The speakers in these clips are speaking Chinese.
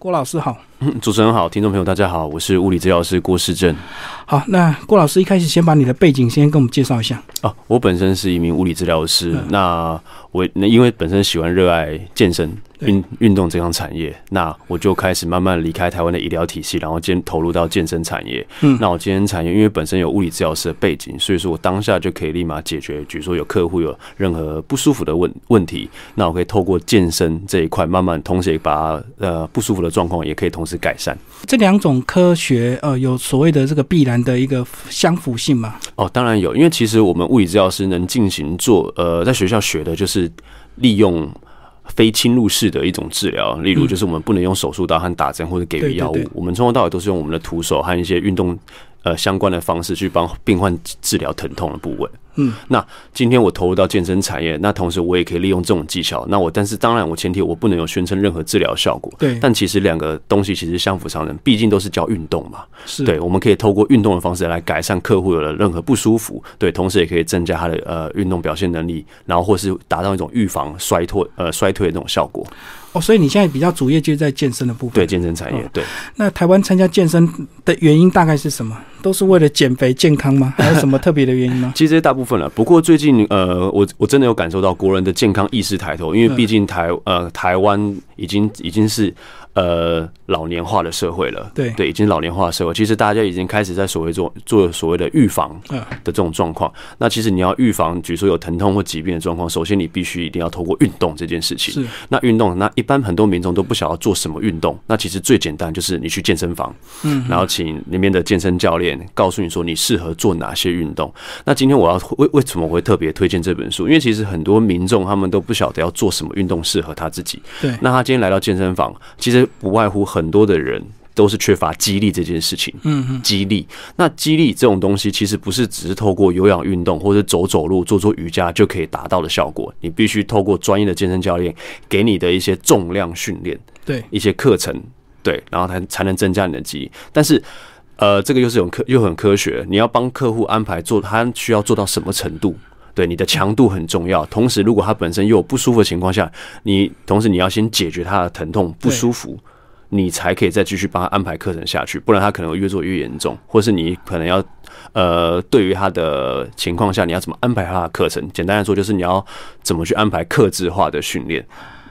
郭老师好，主持人好，听众朋友大家好，我是物理治疗师郭世正。好，那郭老师一开始先把你的背景先跟我们介绍一下。哦，我本身是一名物理治疗师，那我那因为本身喜欢热爱健身。运运动这项产业，那我就开始慢慢离开台湾的医疗体系，然后兼投入到健身产业。嗯，那我健身产业因为本身有物理治疗师的背景，所以说我当下就可以立马解决，比如说有客户有任何不舒服的问问题，那我可以透过健身这一块，慢慢同时也把呃不舒服的状况也可以同时改善。这两种科学呃有所谓的这个必然的一个相符性吗？哦，当然有，因为其实我们物理治疗师能进行做呃在学校学的就是利用。非侵入式的一种治疗，例如就是我们不能用手术刀和打针或者给予药物，我们从头到尾都是用我们的徒手和一些运动呃相关的方式去帮病患治疗疼痛的部位。嗯，那今天我投入到健身产业，那同时我也可以利用这种技巧。那我但是当然我前提我不能有宣称任何治疗效果。对，但其实两个东西其实相辅相成，毕竟都是教运动嘛。是，对，我们可以透过运动的方式来改善客户有了任何不舒服，对，同时也可以增加他的呃运动表现能力，然后或是达到一种预防衰退呃衰退的这种效果。哦，所以你现在比较主业就是在健身的部分。对，健身产业。对。那台湾参加健身的原因大概是什么？都是为了减肥健康吗？还有什么特别的原因吗？其实大部分了。不过最近呃，我我真的有感受到国人的健康意识抬头，因为毕竟台呃台湾已经已经是。呃，老年化的社会了，对对，已经老年化的社会，其实大家已经开始在所谓做做所谓的预防的这种状况。那其实你要预防，比如说有疼痛或疾病的状况，首先你必须一定要透过运动这件事情。是，那运动，那一般很多民众都不晓得做什么运动。那其实最简单就是你去健身房，嗯，然后请里面的健身教练告诉你说你适合做哪些运动。那今天我要为为什么我会特别推荐这本书？因为其实很多民众他们都不晓得要做什么运动适合他自己。对，那他今天来到健身房，其实。不外乎很多的人都是缺乏激励这件事情。嗯嗯，激励。那激励这种东西，其实不是只是透过有氧运动或者走走路、做做瑜伽就可以达到的效果。你必须透过专业的健身教练给你的一些重量训练，对一些课程，对，然后才才能增加你的肌力。但是，呃，这个又是很科又很科学。你要帮客户安排做，他需要做到什么程度？对你的强度很重要，同时如果他本身又有不舒服的情况下，你同时你要先解决他的疼痛不舒服，你才可以再继续帮他安排课程下去，不然他可能会越做越严重，或是你可能要呃，对于他的情况下，你要怎么安排他的课程？简单来说，就是你要怎么去安排克制化的训练。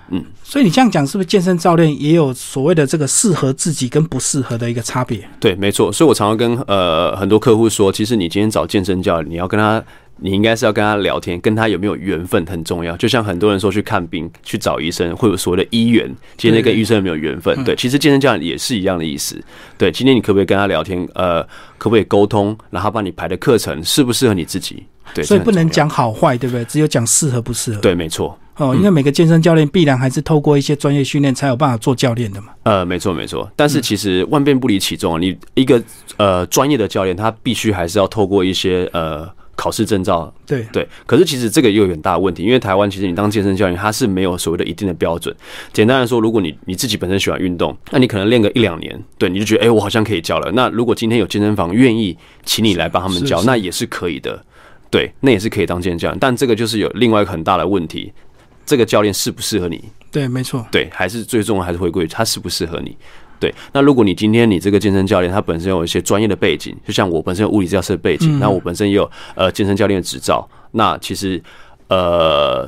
嗯，所以你这样讲，是不是健身教练也有所谓的这个适合自己跟不适合的一个差别？对，没错。所以我常常跟呃很多客户说，其实你今天找健身教练，你要跟他。你应该是要跟他聊天，跟他有没有缘分很重要。就像很多人说去看病、去找医生，会有所谓的医缘，今天跟医生有没有缘分？对，其实健身教练也是一样的意思。对，今天你可不可以跟他聊天？呃，可不可以沟通？然后帮你排的课程适不适合你自己？对，所以不能讲好坏，对不对？只有讲适合不适合。对，没错。哦，因为每个健身教练必然还是透过一些专业训练才有办法做教练的嘛。呃，没错，没错。但是其实万变不离其宗啊，你一个呃专业的教练，他必须还是要透过一些呃。考试证照，对对，可是其实这个又有很大的问题，因为台湾其实你当健身教练，他是没有所谓的一定的标准。简单来说，如果你你自己本身喜欢运动，那你可能练个一两年，对，你就觉得哎，我好像可以教了。那如果今天有健身房愿意请你来帮他们教，那也是可以的，对，那也是可以当健身教练。但这个就是有另外一个很大的问题，这个教练适不适合你？对，没错，对，还是最重要还是回归他适不适合你。对，那如果你今天你这个健身教练他本身有一些专业的背景，就像我本身有物理治疗师的背景，那我本身也有呃健身教练的执照，那其实呃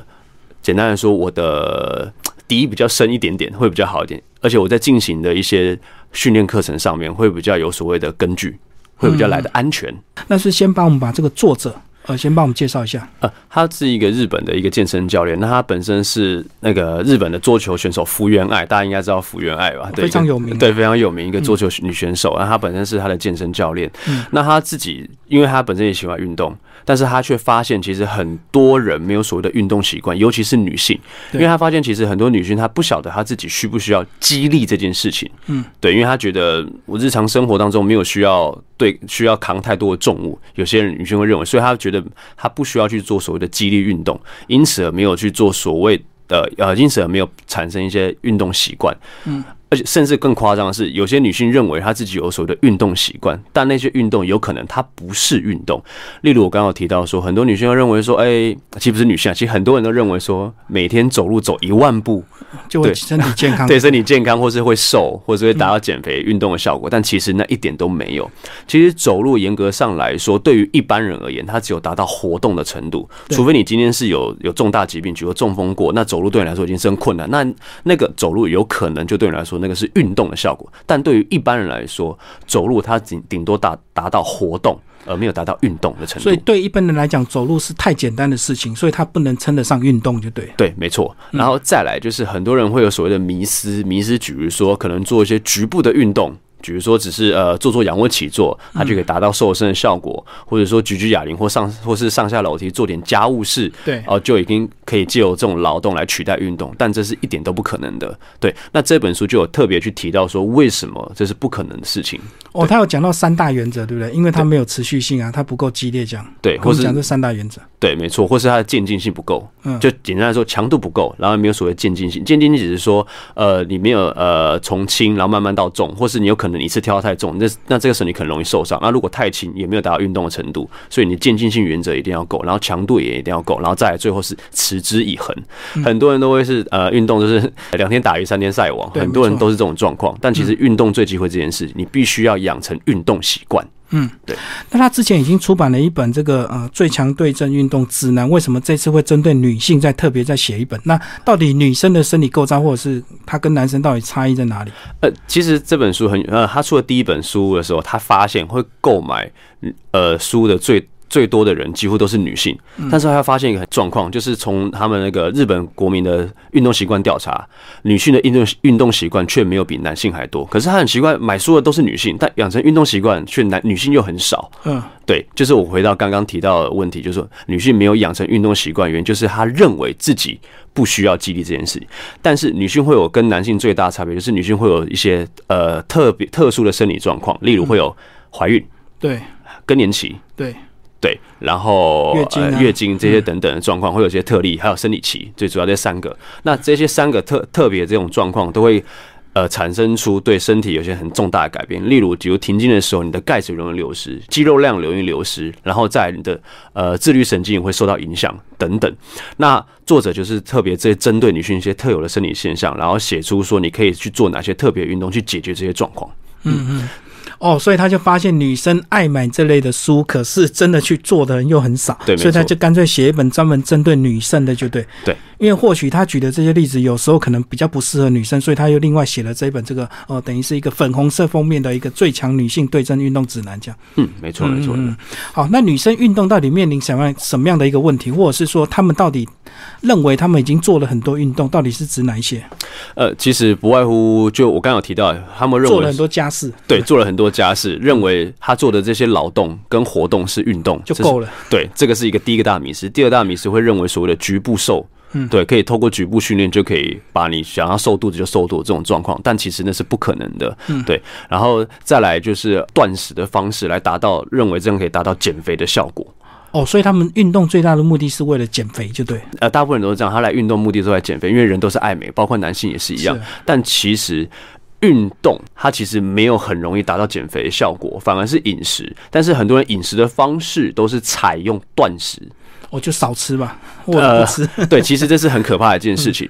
简单来说，我的底比较深一点点，会比较好一点，而且我在进行的一些训练课程上面会比较有所谓的根据，会比较来的安全。那是先帮我们把这个作者。呃，先帮我们介绍一下。呃，他是一个日本的一个健身教练，那他本身是那个日本的桌球选手福原爱，大家应该知道福原爱吧？对，非常有名，对，非常有名一个桌球女选手。然后她本身是他的健身教练。那他自己，因为他本身也喜欢运动，但是他却发现其实很多人没有所谓的运动习惯，尤其是女性，因为他发现其实很多女性她不晓得她自己需不需要激励这件事情。嗯，对，因为她觉得我日常生活当中没有需要对需要扛太多的重物，有些人女性会认为，所以她觉得。她不需要去做所谓的激励运动，因此而没有去做所谓的呃，因此而没有产生一些运动习惯。嗯，而且甚至更夸张的是，有些女性认为她自己有所谓的运动习惯，但那些运动有可能她不是运动。例如我刚刚有提到说，很多女性会认为说，哎、其实不是女性啊，其实很多人都认为说，每天走路走一万步，就会身体健康。对身体健康，或是会瘦，或是会达到减肥运动的效果，但其实那一点都没有。其实走路严格上来说，对于一般人而言，它只有达到活动的程度，除非你今天是有有重大疾病，比如说中风过，那走路对你来说已经是很困难。那那个走路有可能就对你来说那个是运动的效果，但对于一般人来说，走路它顶顶多达达到活动，而没有达到运动的程度所以。对一般人来讲，走路是太简单的事情，所以他不能称得上运动，就对。对，没错。然后再来就是很多人会有所谓的迷失，迷失，比如说可能做一些局部的运动。比如说，只是呃做做仰卧起坐，它就可以达到瘦身的效果，或者说举举哑铃或上或是上下楼梯做点家务事，对哦、就已经可以借由这种劳动来取代运动，但这是一点都不可能的。对，那这本书就有特别去提到说，为什么这是不可能的事情？哦，他有讲到三大原则，对不对？因为它没有持续性啊，它不够激烈，这样。对，或是讲这三大原则。对，没错，或是它的渐进性不够，嗯就简单来说，强度不够，然后没有所谓渐进性。渐进性只是说，呃，你没有呃从轻，然后慢慢到重，或是你有可能一次跳到太重，那那这个时候你可能容易受伤。那如果太轻，也没有达到运动的程度，所以你渐进性原则一定要够，然后强度也一定要够，然后再来最后是持之以恒。很多人都会是呃运动就是 两天打鱼三天晒网，很多人都是这种状况，但其实运动最忌讳这件事，你必须要养成运动习惯。嗯，对那他之前已经出版了一本这个呃最强对症运动指南，为什么这次会针对女性在特别在写一本？那到底女生的生理构造，或者是她跟男生到底差异在哪里？呃，其实这本书很呃，他出了第一本书的时候，他发现会购买呃书的最最多的人几乎都是女性，但是他发现一个状况，就是从他们那个日本国民的运动习惯调查，女性的运动运动习惯却没有比男性还多。可是他很奇怪，买书的都是女性，但养成运动习惯却男女性又很少。嗯，对，就是我回到刚刚提到的问题，就是说女性没有养成运动习惯，原因就是她认为自己不需要激励这件事。但是女性会有跟男性最大的差别，就是女性会有一些呃特别特殊的生理状况，例如会有怀孕、对更年期。对，对，然后月经啊呃、月经这些等等的状况，会有一些特例，还有生理期，最主要这三个。那这些三个特特别这种状况，都会呃产生出对身体有些很重大的改变。例如，比如停经的时候，你的钙质容易流失，肌肉量容易流失，然后在你的呃自律神经也会受到影响等等。那作者就是特别这针对女性一些特有的生理现象，然后写出说你可以去做哪些特别运动去解决这些状况。哦，所以他就发现女生爱买这类的书，可是真的去做的人又很少，所以他就干脆写一本专门针对女生的，就对。对，因为或许他举的这些例子有时候可能比较不适合女生，所以他又另外写了这一本这个呃，等于是一个粉红色封面的一个最强女性对症运动指南，这样。嗯，没错，没错。嗯，好，那女生运动到底面临什么样什么样的一个问题，或者是说他们到底认为他们已经做了很多运动，到底是指哪一些？呃，其实不外乎就我刚刚有提到，他们认为做了很多家事，对，做了很多家事，认为他做的这些劳动跟活动是运动就够了。对，这个是一个第一个大迷思。第二大迷思会认为所谓的局部瘦，嗯对，可以透过局部训练就可以把你想要瘦肚子就瘦肚子这种状况，但其实那是不可能的。嗯对，然后再来就是断食的方式来达到认为这样可以达到减肥的效果。哦，所以他们运动最大的目的是为了减肥，就对。呃，大部分人都是这样，他来运动目的都在减肥，因为人都是爱美，包括男性也是一样。但其实运动它其实没有很容易达到减肥的效果，反而是饮食。但是很多人饮食的方式都是采用断食，我就少吃吧，或者不吃。对，其实这是很可怕的一件事情。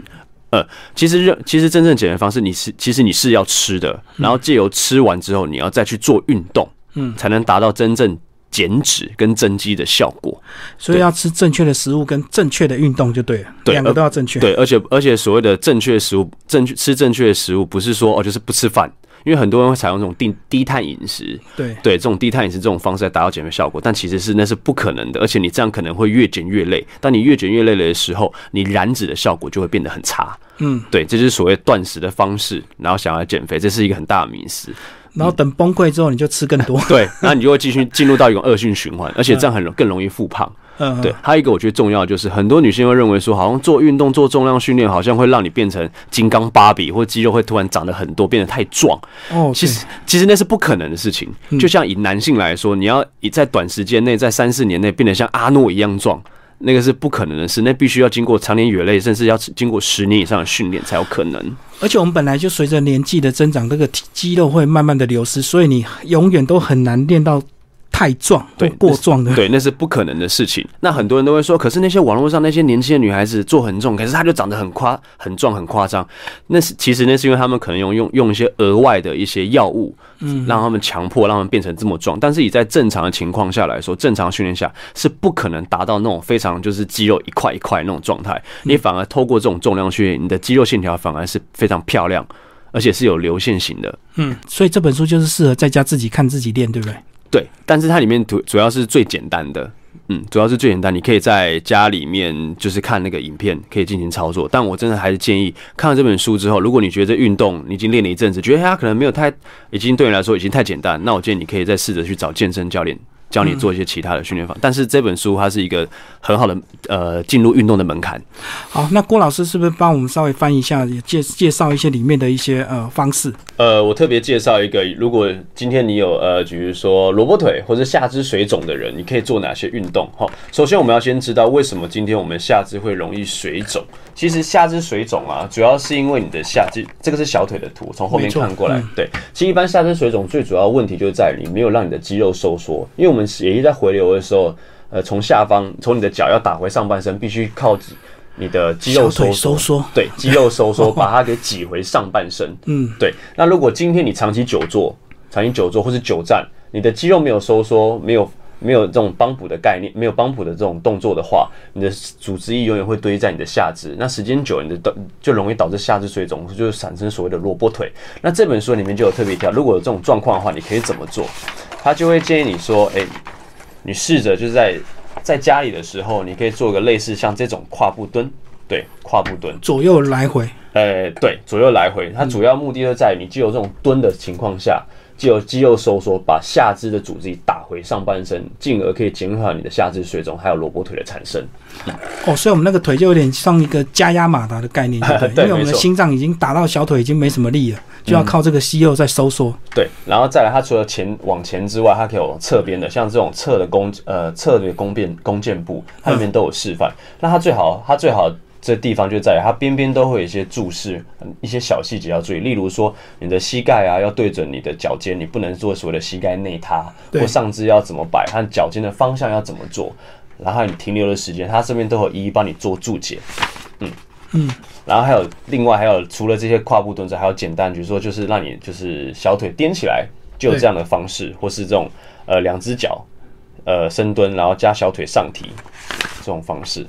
呃，其实认其实真正减肥方式，你是其实你是要吃的，然后借由吃完之后，你要再去做运动，嗯才能达到真正减脂跟增肌的效果。所以要吃正确的食物跟正确的运动就对了，对两个都要正确。对，而且而且所谓的正确食物，正确吃正确的食物，不是说哦就是不吃饭，因为很多人会采用这种低低碳饮食，对对这种低碳饮食这种方式来达到减肥效果，但其实是那是不可能的，而且你这样可能会越减越累。当你越减越累的时候，你燃脂的效果就会变得很差。嗯，对，这就是所谓断食的方式，然后想要减肥，这是一个很大的迷思。然后等崩溃之后，你就吃更多。对，那你就会继续进入到一种恶性循环，而且这样很容更容易复胖。嗯，对，还有一个我觉得重要的就是，很多女性会认为说，好像做运动、做重量训练，好像会让你变成金刚芭比，或肌肉会突然长得很多，变得太壮。哦，其实其实那是不可能的事情。就像以男性来说，你要以在短时间内，在三四年内变得像阿诺一样壮，那个是不可能的事，那必须要经过长年累月，甚至要经过十年以上的训练才有可能。而且我们本来就随着年纪的增长，这个肌肉会慢慢的流失，所以你永远都很难练到。太壮，对过壮的，对，那是不可能的事情。那很多人都会说，可是那些网络上那些年轻的女孩子做很重，可是她就长得很夸、很壮、很夸张。那是其实那是因为他们可能用用用一些额外的一些药物，嗯，让他们强迫让他们变成这么壮。但是以在正常的情况下来说，正常训练下是不可能达到那种非常就是肌肉一块一块那种状态。你反而透过这种重量训练，你的肌肉线条反而是非常漂亮，而且是有流线型的。嗯，所以这本书就是适合在家自己看自己练，对不对？对，但是它里面主主要是最简单的，嗯，主要是最简单，你可以在家里面就是看那个影片，可以进行操作。但我真的还是建议看了这本书之后，如果你觉得运动你已经练了一阵子，觉得它可能没有太，已经对你来说已经太简单，那我建议你可以再试着去找健身教练。教你做一些其他的训练法，但是这本书它是一个很好的呃进入运动的门槛。好，那郭老师是不是帮我们稍微翻译一下，也介介绍一些里面的一些呃方式？呃，我特别介绍一个，如果今天你有呃，比如说萝卜腿或者下肢水肿的人，你可以做哪些运动？哈，首先我们要先知道为什么今天我们下肢会容易水肿。其实下肢水肿啊，主要是因为你的下肢，这个是小腿的图，从后面看过来。对，其实一般下肢水肿最主要问题就是在你没有让你的肌肉收缩，因为我们血液在回流的时候，呃，从下方从你的脚要打回上半身，必须靠你的肌肉收收缩，对，肌肉收缩 把它给挤回上半身。嗯，对。那如果今天你长期久坐、长期久坐或是久站，你的肌肉没有收缩，没有。没有这种帮补的概念，没有帮补的这种动作的话，你的组织液永远会堆在你的下肢，那时间久，你的就容易导致下肢水肿，就是产生所谓的萝卜腿。那这本书里面就有特别提到，如果有这种状况的话，你可以怎么做？他就会建议你说，哎，你试着就是在在家里的时候，你可以做个类似像这种跨步蹲，对，跨步蹲，左右来回，呃，对，左右来回，它主要目的就在于你既有这种蹲的情况下。肌肉收缩，把下肢的组织打回上半身，进而可以减缓你的下肢水肿，还有萝卜腿的产生。哦，所以我们那个腿就有点像一个加压马达的概念，对，因为我们的心脏已经打到小腿，已经没什么力了，就要靠这个肌肉在收缩。对，然后再来，它除了前往前之外，它可以有侧边的，像这种侧的弓呃侧的弓箭弓箭步，它里面都有示范。那它最好，它最好。这地方就在它边边都会有一些注释，一些小细节要注意。例如说，你的膝盖啊要对准你的脚尖，你不能做所谓的膝盖内塌，或上肢要怎么摆，和脚尖的方向要怎么做。然后你停留的时间，它这边都会一一帮你做注解。嗯嗯。然后还有另外还有除了这些跨步蹲姿，还有简单，比如说就是让你就是小腿踮起来，就有这样的方式，或是这种呃两只脚呃深蹲，然后加小腿上提这种方式。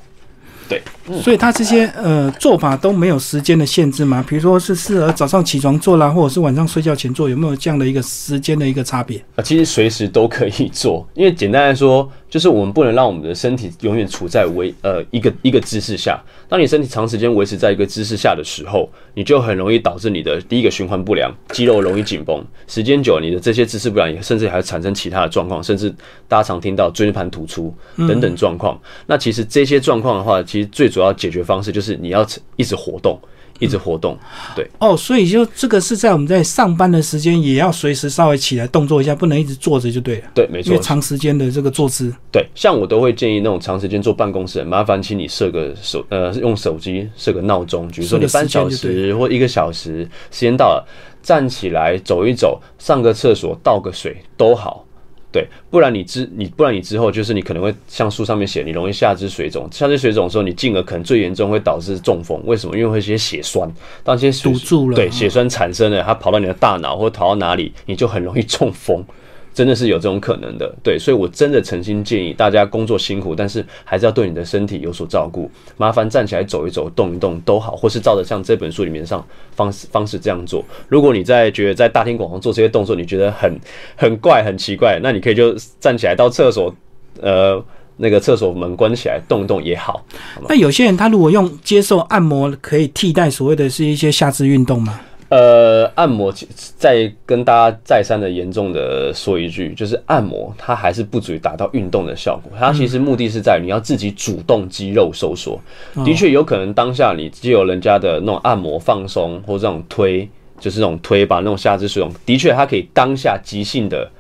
对，所以他这些呃做法都没有时间的限制吗？比如说是适合早上起床做啦，或者是晚上睡觉前做，有没有这样的一个时间的一个差别？啊，其实随时都可以做，因为简单来说。就是我们不能让我们的身体永远处在维呃一个一个姿势下。当你身体长时间维持在一个姿势下的时候，你就很容易导致你的第一个循环不良，肌肉容易紧绷。时间久，你的这些姿势不良，甚至还产生其他的状况，甚至大家常听到椎盘突出等等状况。那其实这些状况的话，其实最主要解决方式就是你要一直活动。一直活动，对哦，所以就这个是在我们在上班的时间，也要随时稍微起来动作一下，不能一直坐着就对了。对，没错，因为长时间的这个坐姿。对，像我都会建议那种长时间坐办公室，麻烦请你设个手呃，用手机设个闹钟，比如说你半小时或一个小时，时间到了站起来走一走，上个厕所倒个水都好。对，不然你之你不然你之后就是你可能会像书上面写，你容易下肢水肿。下肢水肿的时候，你进而可能最严重会导致中风。为什么？因为会一些血栓，当些堵住了，对，血栓产生了，它跑到你的大脑或者跑到哪里，你就很容易中风。真的是有这种可能的，对，所以我真的诚心建议大家工作辛苦，但是还是要对你的身体有所照顾。麻烦站起来走一走、动一动都好，或是照着像这本书里面上方式方式这样做。如果你在觉得在大庭广众做这些动作，你觉得很很怪、很奇怪，那你可以就站起来到厕所，呃，那个厕所门关起来动一动也好。那有些人他如果用接受按摩，可以替代所谓的是一些下肢运动吗？呃，按摩再跟大家再三的严重的说一句，就是按摩它还是不足以达到运动的效果。它其实目的是在你要自己主动肌肉收缩。的确有可能当下你既有人家的那种按摩放松或这种推，就是那种推把那种下肢水肿，的确它可以当下即兴的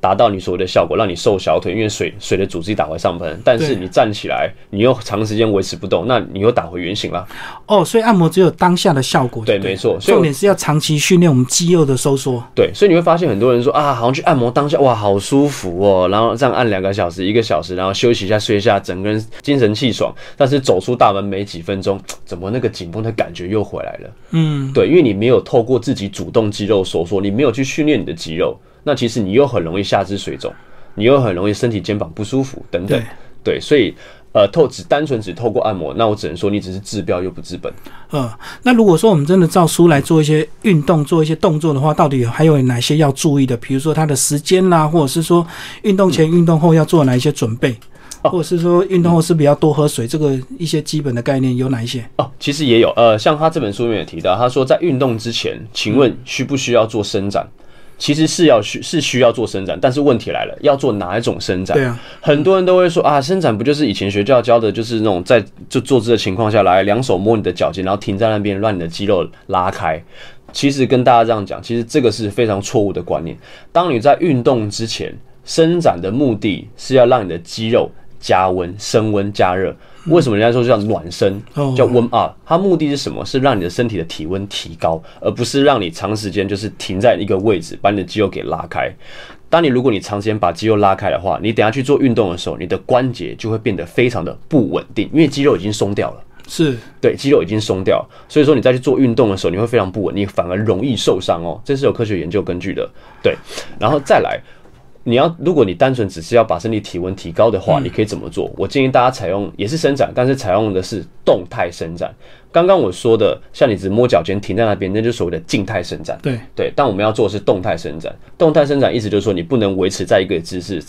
达到你所谓的效果，让你瘦小腿，因为水水的组织打回上盆，但是你站起来，你又长时间维持不动，那你又打回原形了。哦，所以按摩只有当下的效果就对，对，没错。重点是要长期训练我们肌肉的收缩。对，所以你会发现很多人说啊，好像去按摩当下哇，好舒服哦，然后这样按两个小时、一个小时，然后休息一下、睡一下，整个人精神气爽。但是走出大门没几分钟，怎么那个紧绷的感觉又回来了？嗯，对，因为你没有透过自己主动肌肉收缩，你没有去训练你的肌肉，那其实你又很容易下肢水肿，你又很容易身体肩膀不舒服等等对。对，所以呃，透只单纯只透过按摩，那我只能说你只是治标又不治本。呃，那如果说我们真的照书来做一些运动、做一些动作的话，到底有还有哪些要注意的？比如说它的时间啦，或者是说运动前、运动后要做哪一些准备，哦或者是说运动后是不是要多喝水？这个一些基本的概念有哪一些？哦，其实也有，呃，像他这本书里面也提到，他说在运动之前，请问需不需要做伸展？其实是要需是需要做伸展，但是问题来了，要做哪一种伸展？对啊，很多人都会说啊，伸展不就是以前学校教的，就是那种在就坐姿的情况下来，两手摸你的脚尖，然后停在那边，让你的肌肉拉开。其实跟大家这样讲，其实这个是非常错误的观念。当你在运动之前，伸展的目的是要让你的肌肉加温、升温、加热。为什么人家说叫暖身哦，叫 warm up？它目的是什么？是让你的身体的体温提高，而不是让你长时间就是停在一个位置，把你的肌肉给拉开。当你如果你长时间把肌肉拉开的话，你等下去做运动的时候，你的关节就会变得非常的不稳定，因为肌肉已经松掉了。是对，肌肉已经松掉，所以说你再去做运动的时候，你会非常不稳，你反而容易受伤哦，这是有科学研究根据的。对，然后再来，你要如果你单纯只是要把身体体温提高的话，你可以怎么做？我建议大家采用也是伸展，但是采用的是动态伸展。刚刚我说的，像你只摸脚尖停在那边，那就所谓的静态伸展。对，对，但我们要做的是动态伸展。动态伸展意思就是说，你不能维持在一个姿势，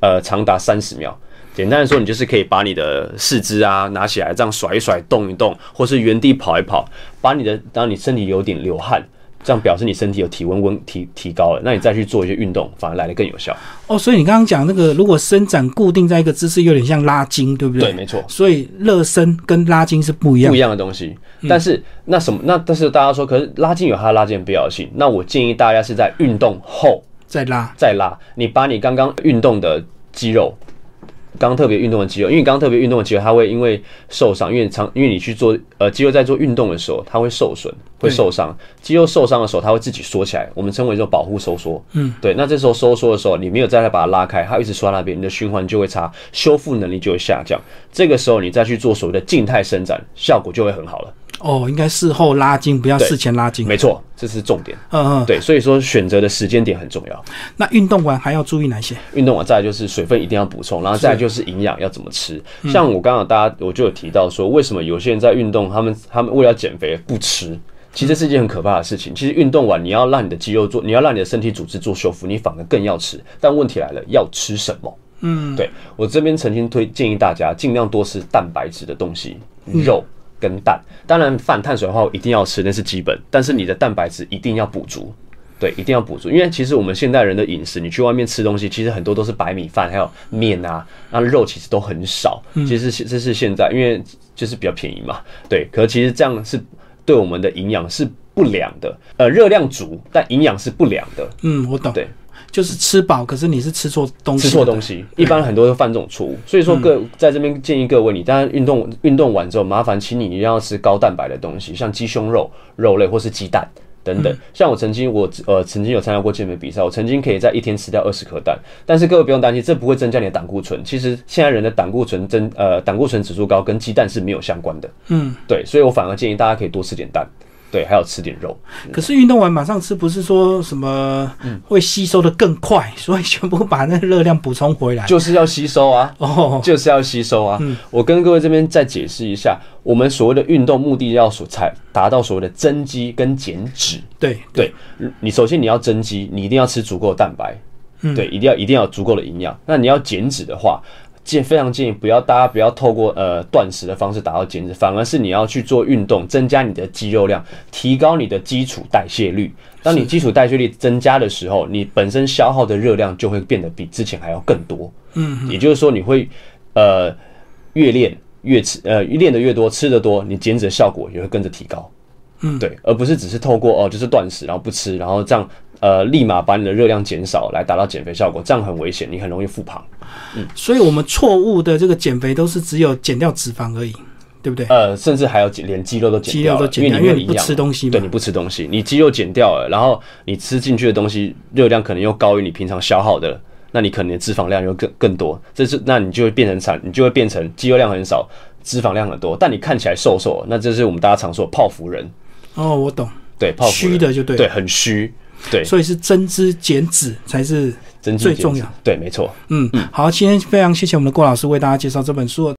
呃，长达三十秒。简单的说，你就是可以把你的四肢啊拿起来，这样甩一甩、动一动，或是原地跑一跑，把你的当你身体有点流汗，这样表示你身体有体温温提提高了，那你再去做一些运动，反而来的更有效。哦，所以你刚刚讲那个，如果伸展固定在一个姿势，有点像拉筋，对不对？对，没错。所以热身跟拉筋是不一样不一。样的东西。但是那什么？那但是大家说，可是拉筋有它拉筋的必要性。那我建议大家是在运动后再拉，再拉，你把你刚刚运动的肌肉。刚特别运动的肌肉，因为刚刚特别运动的肌肉，它会因为受伤，因为长，因为你去做呃肌肉在做运动的时候，它会受损，会受伤。肌肉受伤的时候，它会自己缩起来，我们称为做保护收缩。嗯，对。那这时候收缩的时候，你没有再来把它拉开，它一直缩在那边，你的循环就会差，修复能力就会下降。这个时候你再去做所谓的静态伸展，效果就会很好了。哦，应该事后拉筋，不要事前拉筋。没错，这是重点。嗯嗯。对，所以说选择的时间点很重要。那运动完还要注意哪些？运动完再来就是水分一定要补充，然后再来就是营养要怎么吃。嗯像我刚刚大家我就有提到说，为什么有些人在运动，他们他们为了减肥不吃，其实是一件很可怕的事情。其实运动完你要让你的肌肉做，你要让你的身体组织做修复，你反而更要吃。但问题来了，要吃什么？嗯，对我这边曾经推建议大家尽量多吃蛋白质的东西，肉。跟蛋，当然饭、碳水化合物一定要吃，那是基本。但是你的蛋白质一定要补足，对，一定要补足。因为其实我们现代人的饮食，你去外面吃东西，其实很多都是白米饭，还有面啊，那肉其实都很少。其实这是现在，因为就是比较便宜嘛，对。可是其实这样是对我们的营养是不良的，呃，热量足，但营养是不良的。嗯，我懂。对，就是吃饱，可是你是吃错东西。吃错东西，一般很多都犯这种错误。所以说各在这边建议各位，你当然运动运动完之后，麻烦请你一定要吃高蛋白的东西，像鸡胸肉、肉类或是鸡蛋。等等，像我曾经我呃曾经有参加过健美比赛，我曾经可以在一天吃掉二十颗蛋，但是各位不用担心，这不会增加你的胆固醇。其实现在人的胆固醇增呃胆固醇指数高跟鸡蛋是没有相关的，嗯，对，所以我反而建议大家可以多吃点蛋，对，还要吃点肉。可是运动完马上吃，不是说什么会吸收的更快，所以全部把那个热量补充回来。就是要吸收啊，哦，就是要吸收啊。我跟各位这边再解释一下，我们所谓的运动目的要所才达到所谓的增肌跟减脂。对对，你首先你要增肌，你一定要吃足够的蛋白，对，一定要一定要足够的营养。那你要减脂的话，建非常建议不要大家不要透过呃断食的方式达到减脂，反而是你要去做运动，增加你的肌肉量，提高你的基础代谢率。当你基础代谢率增加的时候，你本身消耗的热量就会变得比之前还要更多。嗯，也就是说你会呃越练越吃呃练的越多，吃的多，你减脂的效果也会跟着提高。嗯，对，而不是只是透过哦，就是断食，然后不吃，然后这样呃立马把你的热量减少来达到减肥效果，这样很危险，你很容易复胖。嗯所以我们错误的这个减肥都是只有减掉脂肪而已，对不对？呃，甚至还有连肌肉都减掉了，肉都掉，因为因为你不。吃东西嘛。对，你不吃东西，你肌肉减掉了，然后你吃进去的东西热量可能又高于你平常消耗的，那你可能脂肪量又更更多，这是那你就会变成产，你就会变成肌肉量很少，脂肪量很多，但你看起来瘦瘦，那这是我们大家常说的泡芙人，哦，我懂，对，泡芙虚的就对。对，很虚，对，所以是增脂减脂才是最重要，对，没错。嗯，好，今天非常谢谢我们的郭老师为大家介绍这本书。